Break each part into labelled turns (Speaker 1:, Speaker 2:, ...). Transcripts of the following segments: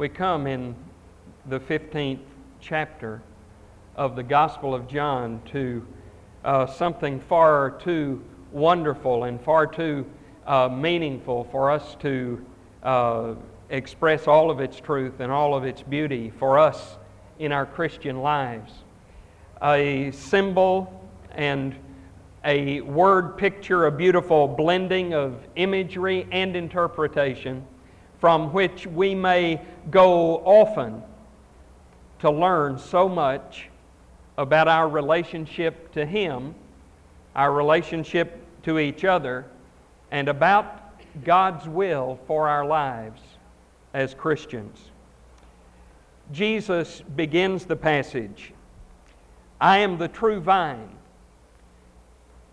Speaker 1: We come in the 15th chapter of the Gospel of John to uh, something far too wonderful and far too uh, meaningful for us to uh, express all of its truth and all of its beauty for us in our Christian lives. A symbol and a word picture, a beautiful blending of imagery and interpretation from which we may go often to learn so much about our relationship to Him, our relationship to each other, and about God's will for our lives as Christians. Jesus begins the passage I am the true vine,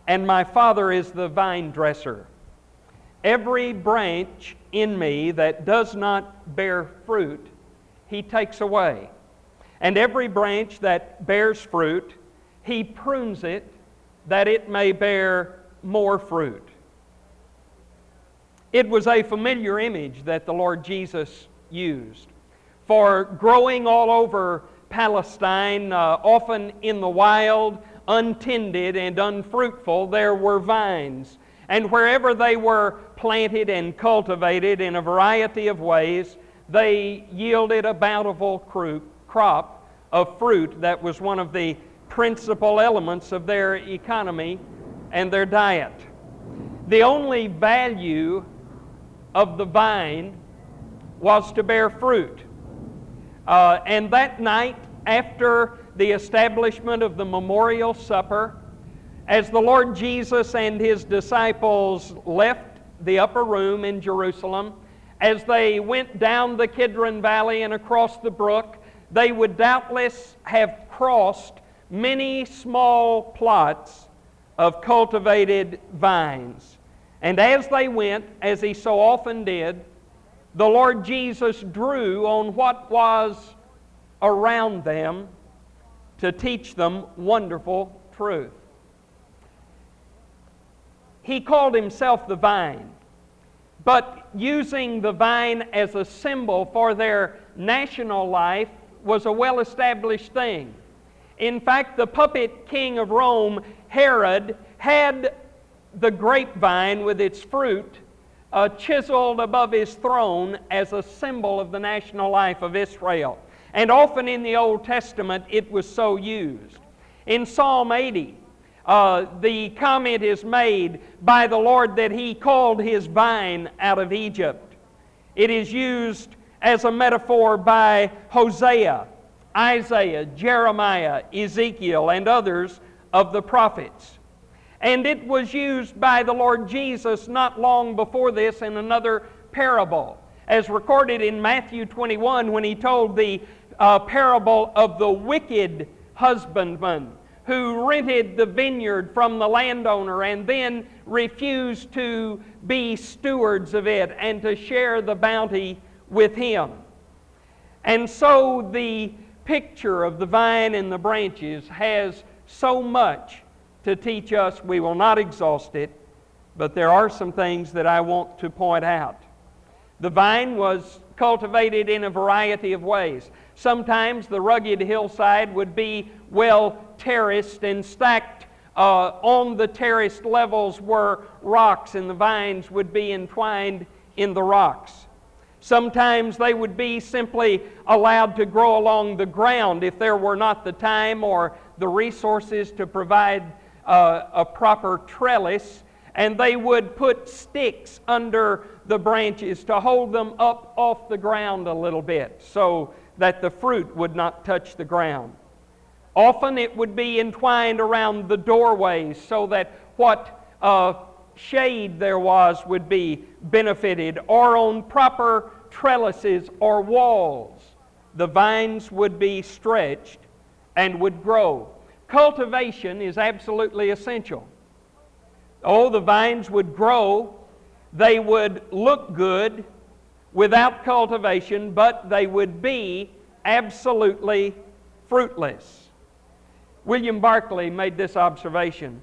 Speaker 1: and my Father is the vine dresser. Every branch in me that does not bear fruit, he takes away. And every branch that bears fruit, he prunes it that it may bear more fruit. It was a familiar image that the Lord Jesus used. For growing all over Palestine, uh, often in the wild, untended, and unfruitful, there were vines. And wherever they were planted and cultivated in a variety of ways, they yielded a bountiful crop of fruit that was one of the principal elements of their economy and their diet. The only value of the vine was to bear fruit. Uh, and that night, after the establishment of the memorial supper, as the Lord Jesus and his disciples left the upper room in Jerusalem, as they went down the Kidron Valley and across the brook, they would doubtless have crossed many small plots of cultivated vines. And as they went, as he so often did, the Lord Jesus drew on what was around them to teach them wonderful truth. He called himself the vine, but using the vine as a symbol for their national life was a well established thing. In fact, the puppet king of Rome, Herod, had the grapevine with its fruit uh, chiseled above his throne as a symbol of the national life of Israel. And often in the Old Testament, it was so used. In Psalm 80, uh, the comment is made by the Lord that He called His vine out of Egypt. It is used as a metaphor by Hosea, Isaiah, Jeremiah, Ezekiel, and others of the prophets. And it was used by the Lord Jesus not long before this in another parable, as recorded in Matthew 21 when He told the uh, parable of the wicked husbandman who rented the vineyard from the landowner and then refused to be stewards of it and to share the bounty with him. And so the picture of the vine and the branches has so much to teach us. We will not exhaust it, but there are some things that I want to point out. The vine was cultivated in a variety of ways. Sometimes the rugged hillside would be well terraced and stacked. Uh, on the terraced levels were rocks, and the vines would be entwined in the rocks. Sometimes they would be simply allowed to grow along the ground if there were not the time or the resources to provide uh, a proper trellis, and they would put sticks under the branches to hold them up off the ground a little bit so that the fruit would not touch the ground. Often it would be entwined around the doorways so that what uh, shade there was would be benefited, or on proper trellises or walls. The vines would be stretched and would grow. Cultivation is absolutely essential. Oh, the vines would grow, they would look good, without cultivation, but they would be absolutely fruitless. William Barclay made this observation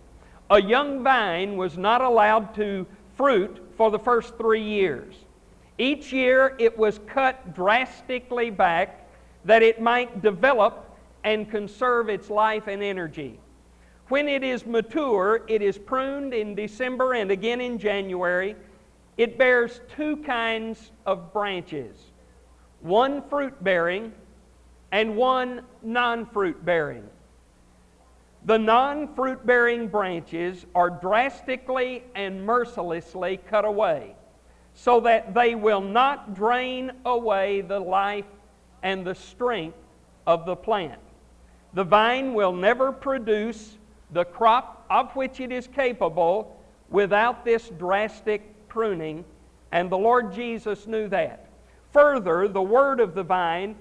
Speaker 1: A young vine was not allowed to fruit for the first three years. Each year it was cut drastically back that it might develop and conserve its life and energy. When it is mature, it is pruned in December and again in January. It bears two kinds of branches one fruit bearing and one non fruit bearing. The non fruit bearing branches are drastically and mercilessly cut away so that they will not drain away the life and the strength of the plant. The vine will never produce the crop of which it is capable without this drastic pruning, and the Lord Jesus knew that. Further, the word of the vine,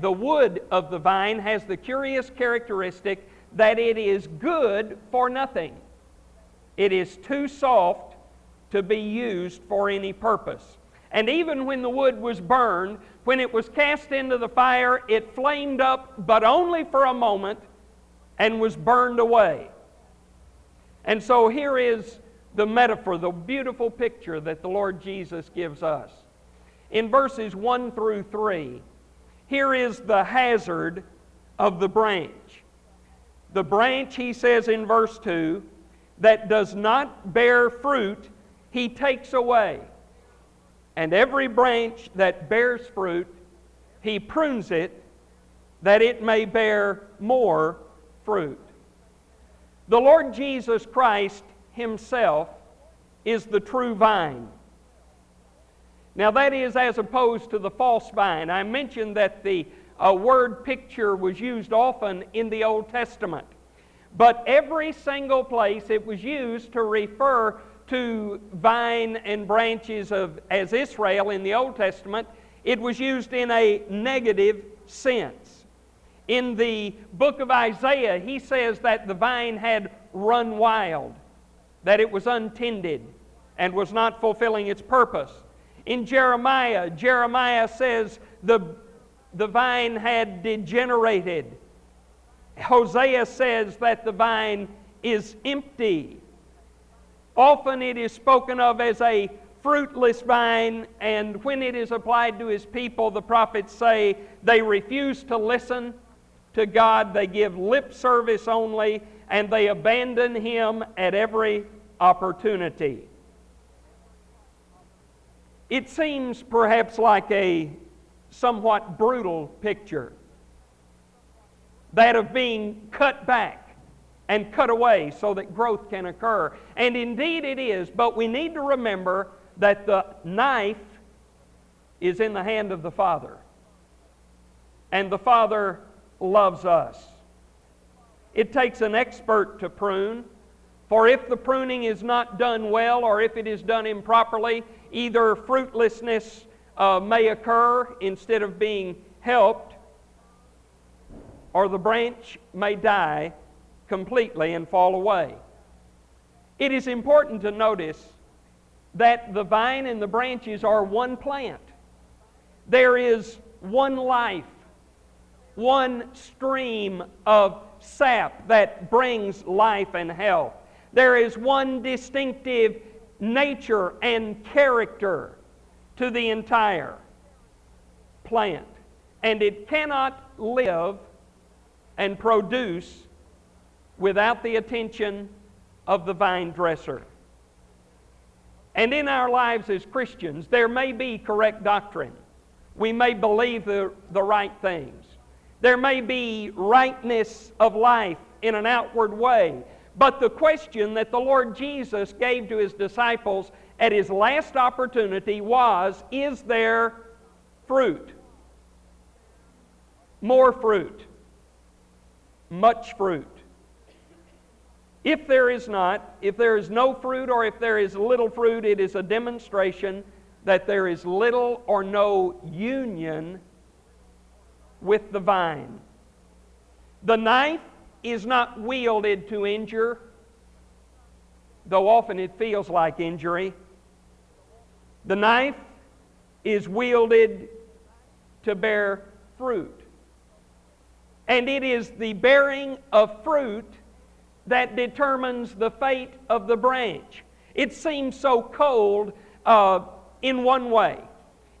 Speaker 1: the wood of the vine has the curious characteristic that it is good for nothing. It is too soft to be used for any purpose. And even when the wood was burned, when it was cast into the fire, it flamed up, but only for a moment, and was burned away. And so here is the metaphor, the beautiful picture that the Lord Jesus gives us. In verses 1 through 3, here is the hazard of the branch. The branch, he says in verse 2, that does not bear fruit, he takes away. And every branch that bears fruit, he prunes it that it may bear more fruit. The Lord Jesus Christ Himself is the true vine. Now, that is as opposed to the false vine. I mentioned that the uh, word picture was used often in the Old Testament. But every single place it was used to refer to vine and branches of as Israel in the Old Testament, it was used in a negative sense. In the book of Isaiah, he says that the vine had run wild, that it was untended and was not fulfilling its purpose. In Jeremiah, Jeremiah says the, the vine had degenerated. Hosea says that the vine is empty. Often it is spoken of as a fruitless vine, and when it is applied to his people, the prophets say they refuse to listen to God, they give lip service only, and they abandon him at every opportunity. It seems perhaps like a somewhat brutal picture that of being cut back and cut away so that growth can occur. And indeed it is, but we need to remember that the knife is in the hand of the Father. And the Father loves us. It takes an expert to prune, for if the pruning is not done well or if it is done improperly, either fruitlessness uh, may occur instead of being helped, or the branch may die completely and fall away. It is important to notice that the vine and the branches are one plant. There is one life, one stream of sap that brings life and health. There is one distinctive nature and character to the entire plant. And it cannot live and produce without the attention of the vine dresser. And in our lives as Christians, there may be correct doctrine. We may believe the, the right things. There may be rightness of life in an outward way. But the question that the Lord Jesus gave to his disciples at his last opportunity was Is there fruit? More fruit. Much fruit. If there is not, if there is no fruit or if there is little fruit, it is a demonstration that there is little or no union with the vine. The knife is not wielded to injure, though often it feels like injury. The knife is wielded to bear fruit. And it is the bearing of fruit that determines the fate of the branch. It seems so cold uh, in one way.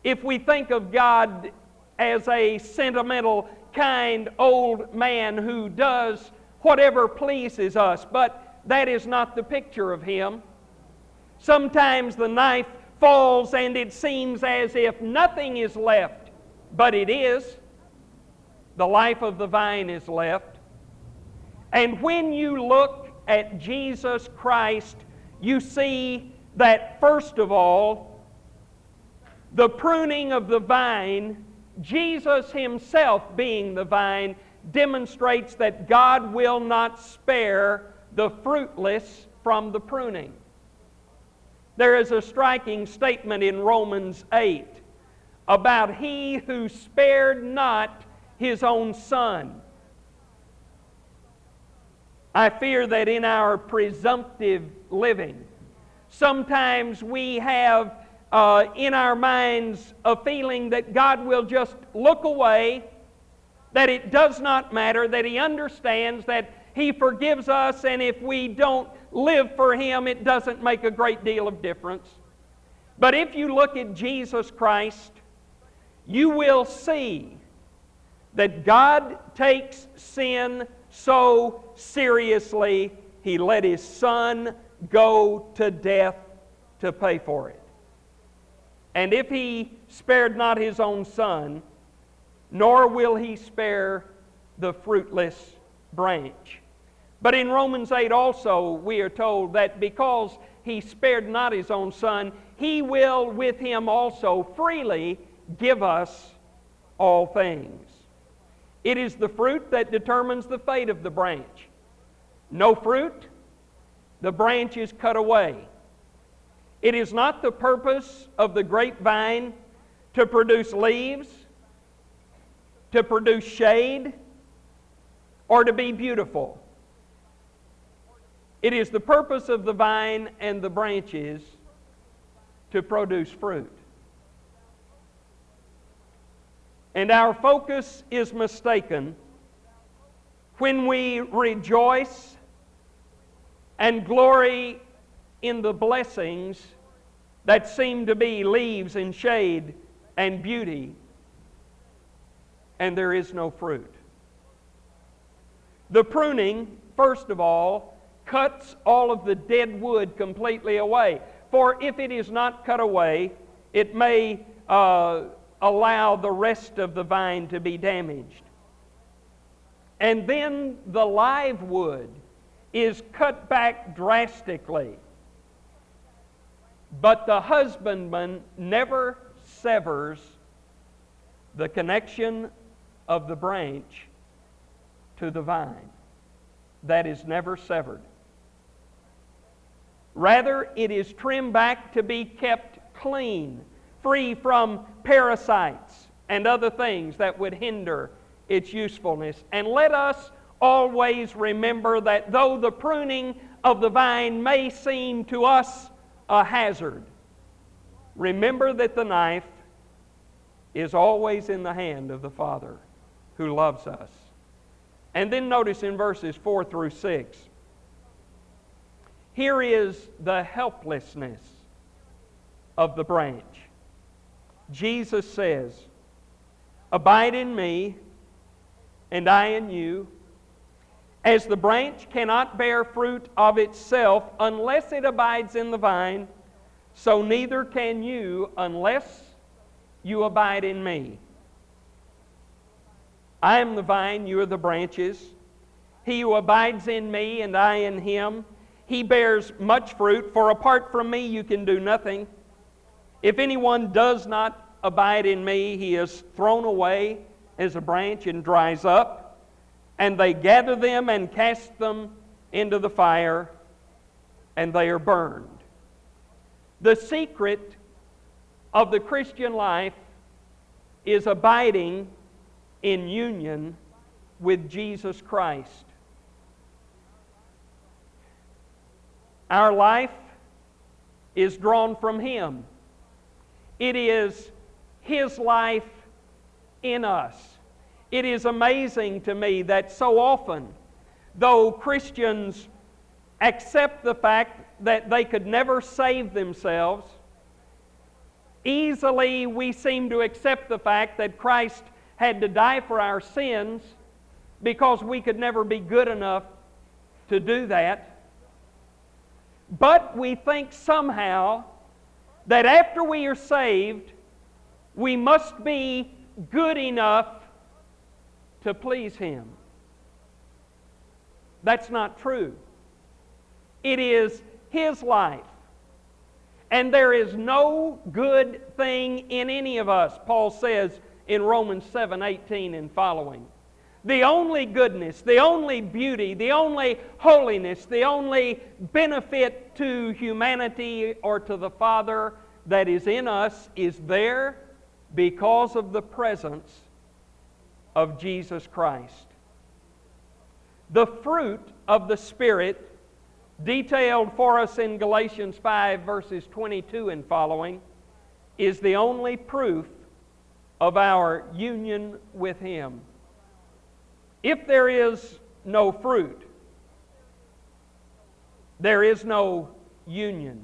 Speaker 1: if we think of God as a sentimental, kind old man who does whatever pleases us, but that is not the picture of Him. Sometimes the knife falls and it seems as if nothing is left, but it is. The life of the vine is left. And when you look at Jesus Christ, you see that first of all, the pruning of the vine, Jesus Himself being the vine, demonstrates that God will not spare the fruitless from the pruning. There is a striking statement in Romans 8 about he who spared not his own son. I fear that in our presumptive living, sometimes we have uh, in our minds a feeling that God will just look away, that it does not matter, that He understands, that He forgives us, and if we don't live for Him, it doesn't make a great deal of difference. But if you look at Jesus Christ, you will see that God takes sin so seriously, He let His Son go to death to pay for it. And if He spared not His own Son, nor will He spare the fruitless branch. But in Romans 8 also, we are told that because he spared not his own son, he will with him also freely give us all things. It is the fruit that determines the fate of the branch. No fruit, the branch is cut away. It is not the purpose of the grapevine to produce leaves, to produce shade, or to be beautiful. It is the purpose of the vine and the branches to produce fruit. And our focus is mistaken when we rejoice and glory in the blessings that seem to be leaves and shade and beauty, and there is no fruit. The pruning, first of all, cuts all of the dead wood completely away. For if it is not cut away, it may uh, allow the rest of the vine to be damaged. And then the live wood is cut back drastically. But the husbandman never severs the connection of the branch to the vine. That is never severed. Rather, it is trimmed back to be kept clean, free from parasites and other things that would hinder its usefulness. And let us always remember that though the pruning of the vine may seem to us a hazard, remember that the knife is always in the hand of the Father who loves us. And then notice in verses 4 through 6 here is the helplessness of the branch. Jesus says, Abide in me, and I in you. As the branch cannot bear fruit of itself unless it abides in the vine, so neither can you unless you abide in me. I am the vine, you are the branches. He who abides in me and I in him, he bears much fruit, for apart from me you can do nothing. If anyone does not abide in me, he is thrown away as a branch and dries up, and they gather them and cast them into the fire, and they are burned. The secret of the Christian life is abiding in union with Jesus Christ. Our life is drawn from Him. It is His life in us. It is amazing to me that so often, though Christians accept the fact that they could never save themselves, Easily we seem to accept the fact that Christ had to die for our sins because we could never be good enough to do that. But we think somehow that after we are saved, we must be good enough to please Him. That's not true. It is His life. And there is no good thing in any of us, Paul says in Romans 7 18 and following. The only goodness, the only beauty, the only holiness, the only benefit to humanity or to the Father that is in us is there because of the presence of Jesus Christ. The fruit of the Spirit, detailed for us in Galatians 5, verses 22 and following, is the only proof of our union with Him. If there is no fruit, there is no union.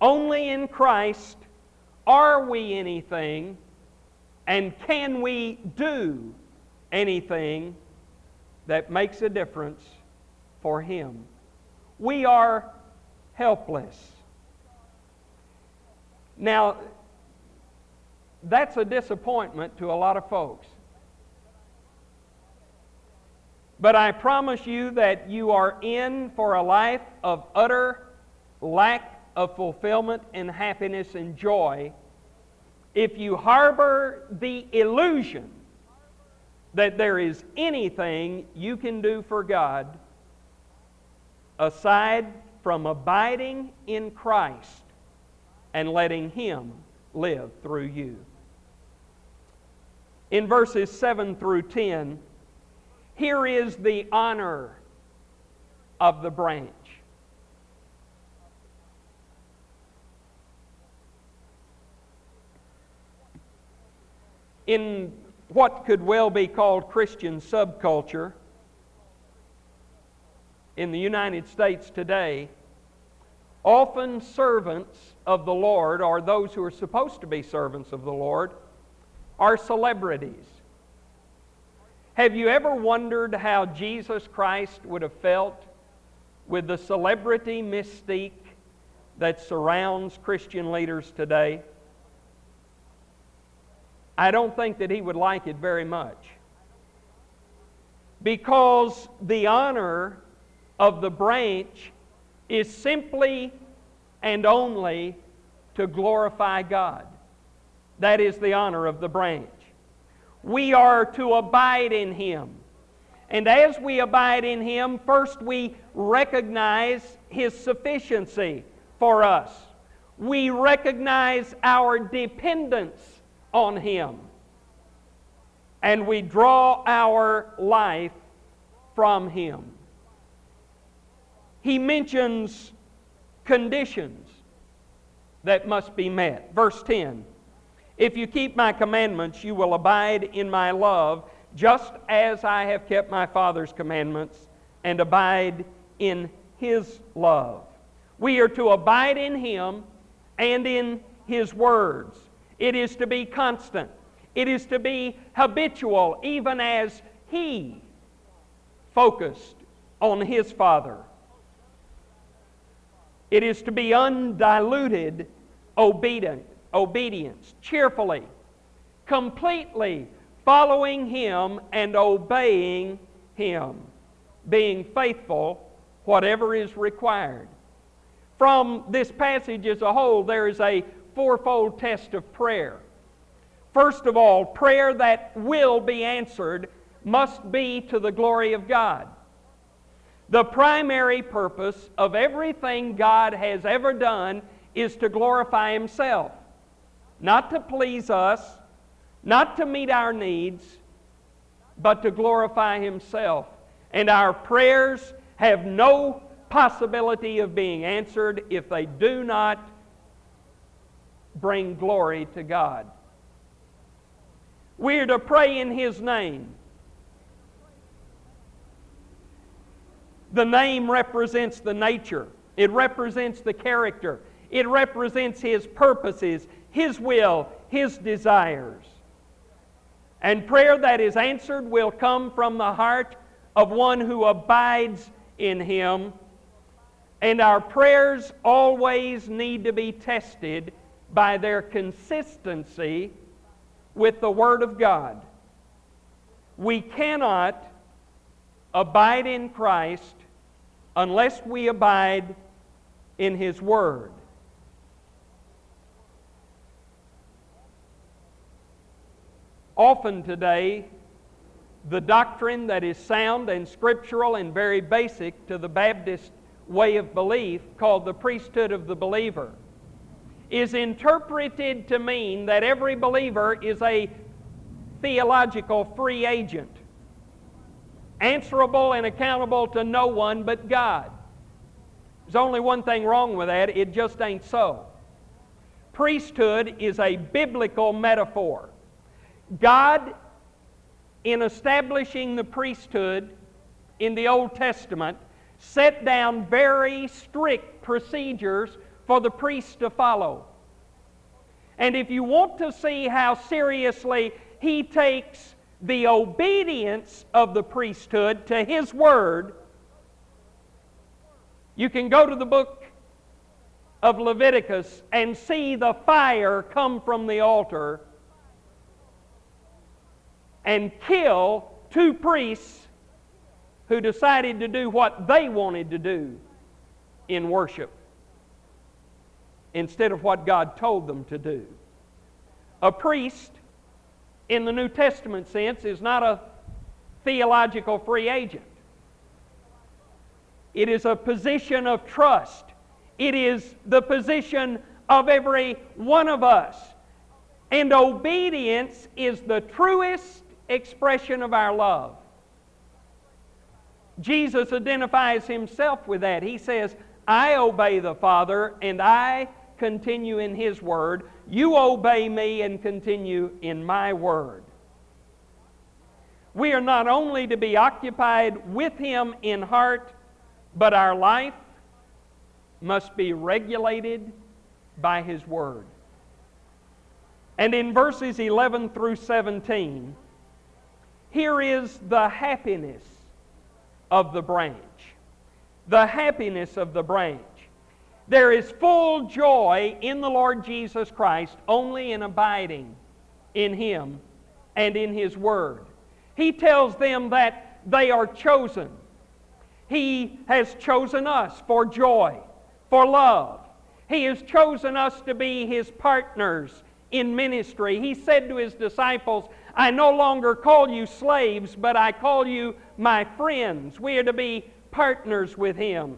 Speaker 1: Only in Christ are we anything and can we do anything that makes a difference for Him? We are helpless. Now, that's a disappointment to a lot of folks. But I promise you that you are in for a life of utter lack of fulfillment and happiness and joy if you harbor the illusion that there is anything you can do for God aside from abiding in Christ and letting Him live through you. In verses 7 through 10, here is the honor of the branch. In what could well be called Christian subculture in the United States today, often servants of the Lord, or those who are supposed to be servants of the Lord, are celebrities. Have you ever wondered how Jesus Christ would have felt with the celebrity mystique that surrounds Christian leaders today? I don't think that he would like it very much. Because the honor of the branch is simply and only to glorify God. That is the honor of the branch. We are to abide in Him. And as we abide in Him, first we recognize His sufficiency for us. We recognize our dependence on Him. And we draw our life from Him. He mentions conditions that must be met. Verse 10 If you keep my commandments, you will abide in my love, just as I have kept my Father's commandments and abide in his love. We are to abide in him and in his words. It is to be constant. It is to be habitual, even as he focused on his Father. It is to be undiluted obedient, obedience, cheerfully, completely following him and obeying him, being faithful whatever is required. From this passage as a whole, there is a fourfold test of prayer. First of all, prayer that will be answered must be to the glory of God. The primary purpose of everything God has ever done is to glorify Himself, not to please us, not to meet our needs, but to glorify Himself. And our prayers have no possibility of being answered if they do not bring glory to God. We are to pray in His name. The name represents the nature, it represents the character, it represents His purposes, His will, His desires. And prayer that is answered will come from the heart of one who abides in Him. And our prayers always need to be tested by their consistency with the Word of God. We cannot abide in Christ unless we abide in His Word. Often today, the doctrine that is sound and scriptural and very basic to the Baptist way of belief, called the priesthood of the believer, is interpreted to mean that every believer is a theological free agent, answerable and accountable to no one but God. There's only one thing wrong with that it just ain't so. Priesthood is a biblical metaphor. God, in establishing the priesthood in the Old Testament, set down very strict procedures for the priests to follow. And if you want to see how seriously he takes the obedience of the priesthood to his word, you can go to the book of Leviticus and see the fire come from the altar and kill two priests who decided to do what they wanted to do in worship instead of what God told them to do. A priest, in the New Testament sense, is not a theological free agent. It is a position of trust. It is the position of every one of us. And obedience is the truest expression of our love. Jesus identifies himself with that. He says, I obey the Father and I continue in His Word. You obey me and continue in my Word. We are not only to be occupied with Him in heart, but our life must be regulated by His Word. And in verses 11 through 17, here is the happiness of the branch. The happiness of the branch. There is full joy in the Lord Jesus Christ only in abiding in Him and in His Word. He tells them that they are chosen. He has chosen us for joy, for love. He has chosen us to be His partners in ministry. He said to His disciples, I no longer call you slaves, but I call you my friends. We are to be partners with Him.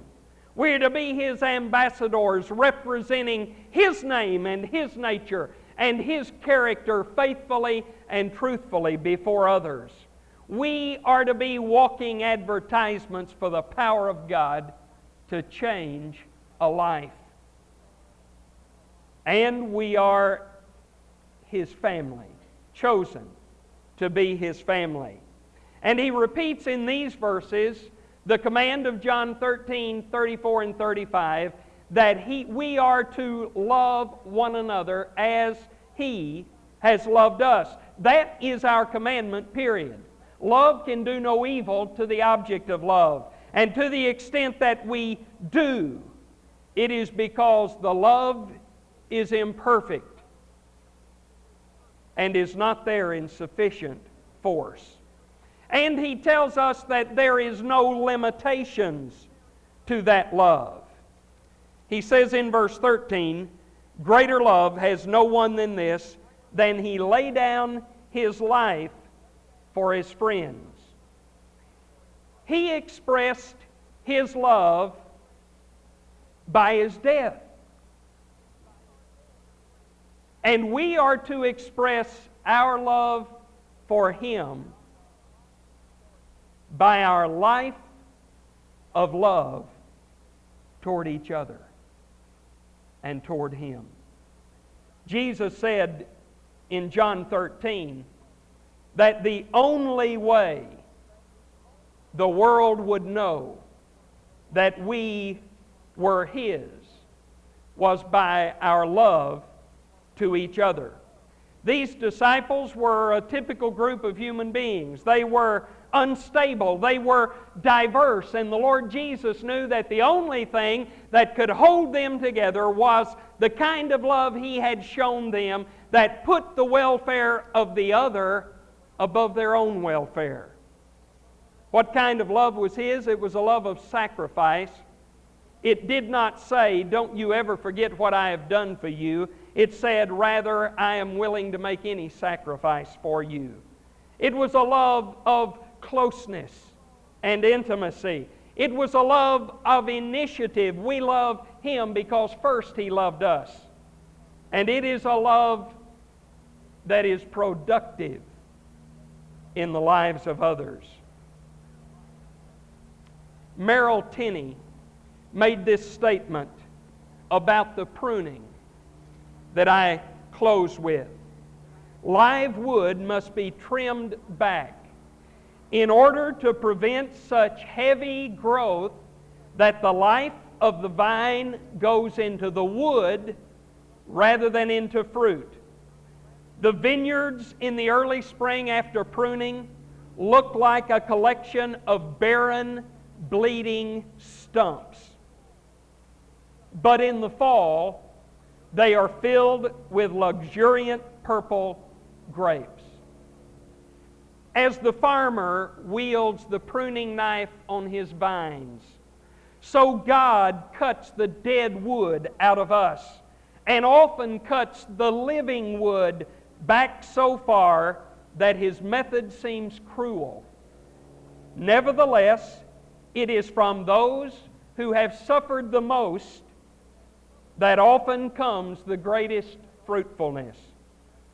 Speaker 1: We're to be His ambassadors, representing His name and His nature and His character faithfully and truthfully before others. We are to be walking advertisements for the power of God to change a life. And we are His family, chosen to be His family. And He repeats in these verses the command of John 13, 34, and 35 that he, we are to love one another as He has loved us. That is our commandment, period. Love can do no evil to the object of love. And to the extent that we do, it is because the love is imperfect and is not there in sufficient force. And he tells us that there is no limitations to that love. He says in verse 13, Greater love has no one than this, than he lay down his life for his friends. He expressed his love by his death. And we are to express our love for him by our life of love toward each other and toward Him. Jesus said in John 13 that the only way the world would know that we were His was by our love to each other. These disciples were a typical group of human beings. They were unstable, they were diverse, and the Lord Jesus knew that the only thing that could hold them together was the kind of love He had shown them that put the welfare of the other above their own welfare. What kind of love was His? It was a love of sacrifice. It did not say, Don't you ever forget what I have done for you. It said, Rather, I am willing to make any sacrifice for you. It was a love of closeness and intimacy. It was a love of initiative. We love Him because first He loved us. And it is a love that is productive in the lives of others. Merrill Tenney made this statement about the pruning that I close with. Live wood must be trimmed back in order to prevent such heavy growth that the life of the vine goes into the wood rather than into fruit. The vineyards in the early spring after pruning look like a collection of barren, bleeding stumps. But in the fall, they are filled with luxuriant purple grapes. As the farmer wields the pruning knife on his vines, so God cuts the dead wood out of us and often cuts the living wood back so far that his method seems cruel. Nevertheless, it is from those who have suffered the most that often comes the greatest fruitfulness.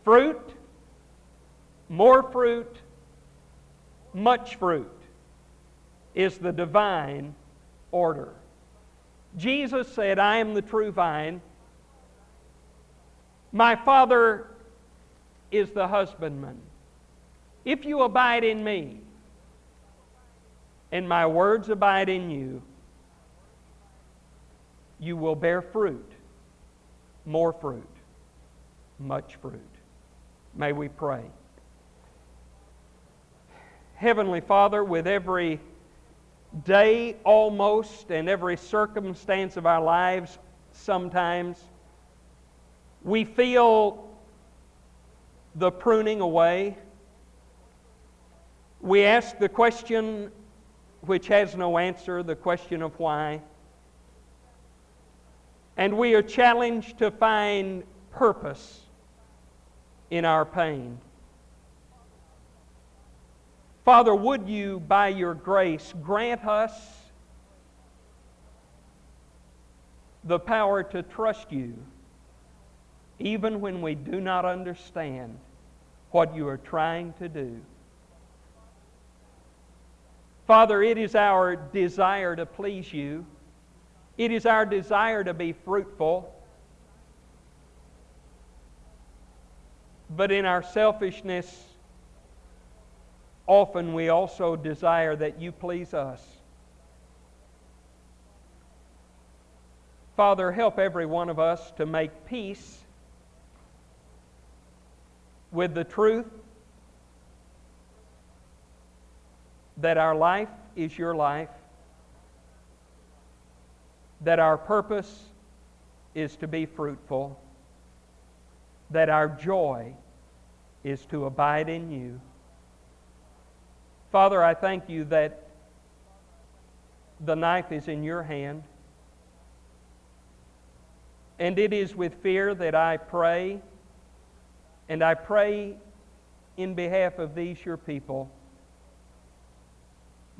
Speaker 1: Fruit, more fruit, much fruit is the divine order. Jesus said, I am the true vine. My Father is the husbandman. If you abide in me, and my words abide in you, you will bear fruit, more fruit, much fruit. May we pray. Heavenly Father, with every day almost and every circumstance of our lives, sometimes we feel the pruning away. We ask the question which has no answer, the question of why. And we are challenged to find purpose in our pain. Father, would you, by your grace, grant us the power to trust you even when we do not understand what you are trying to do. Father, it is our desire to please you. It is our desire to be fruitful. But in our selfishness, often we also desire that you please us. Father, help every one of us to make peace with the truth that our life is your life, that our purpose is to be fruitful, that our joy is to abide in you. Father, I thank you that the knife is in your hand. And it is with fear that I pray, and I pray in behalf of these your people,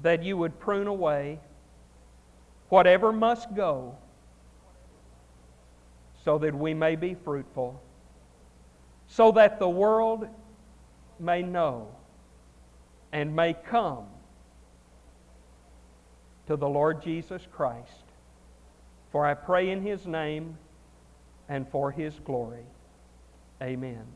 Speaker 1: that you would prune away whatever must go so that we may be fruitful, so that the world may know and may come to the Lord Jesus Christ. For I pray in his name and for his glory. Amen.